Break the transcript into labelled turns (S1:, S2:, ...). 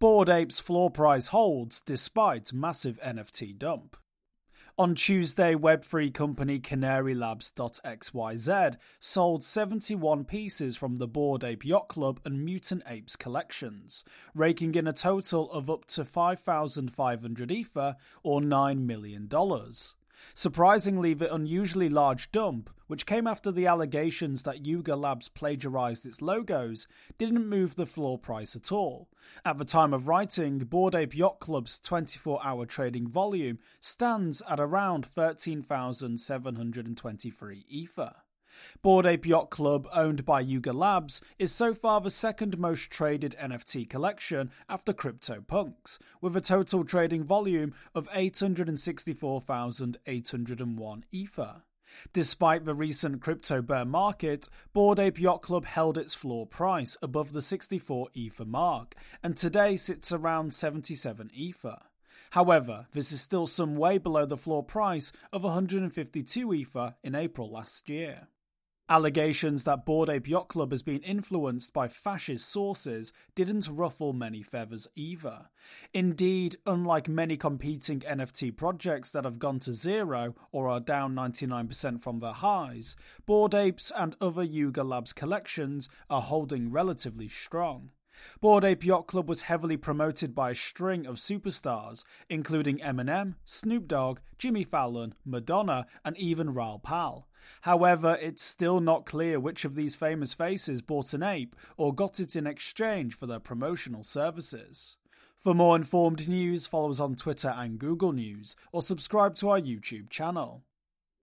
S1: Bored Ape's floor price holds despite massive NFT dump. On Tuesday, Web3 company CanaryLabs.xyz sold 71 pieces from the Bored Ape Yacht Club and Mutant Apes collections, raking in a total of up to 5,500 Ether or $9 million. Surprisingly, the unusually large dump, which came after the allegations that Yuga Labs plagiarized its logos, didn't move the floor price at all. At the time of writing, Bored Ape Yacht Club's 24 hour trading volume stands at around 13,723 Ether. Bored Ape Yacht Club, owned by Yuga Labs, is so far the second most traded NFT collection after CryptoPunks, with a total trading volume of 864,801 Ether. Despite the recent crypto bear market, Bored Ape Yacht Club held its floor price above the 64 Ether mark, and today sits around 77 Ether. However, this is still some way below the floor price of 152 Ether in April last year. Allegations that Bored Ape Yacht Club has been influenced by fascist sources didn't ruffle many feathers either. Indeed, unlike many competing NFT projects that have gone to zero or are down 99% from their highs, Bored Apes and other Yuga Labs collections are holding relatively strong. Bored Ape Yacht Club was heavily promoted by a string of superstars, including Eminem, Snoop Dogg, Jimmy Fallon, Madonna, and even Raoul Pal. However, it's still not clear which of these famous faces bought an ape or got it in exchange for their promotional services. For more informed news, follow us on Twitter and Google News, or subscribe to our YouTube channel.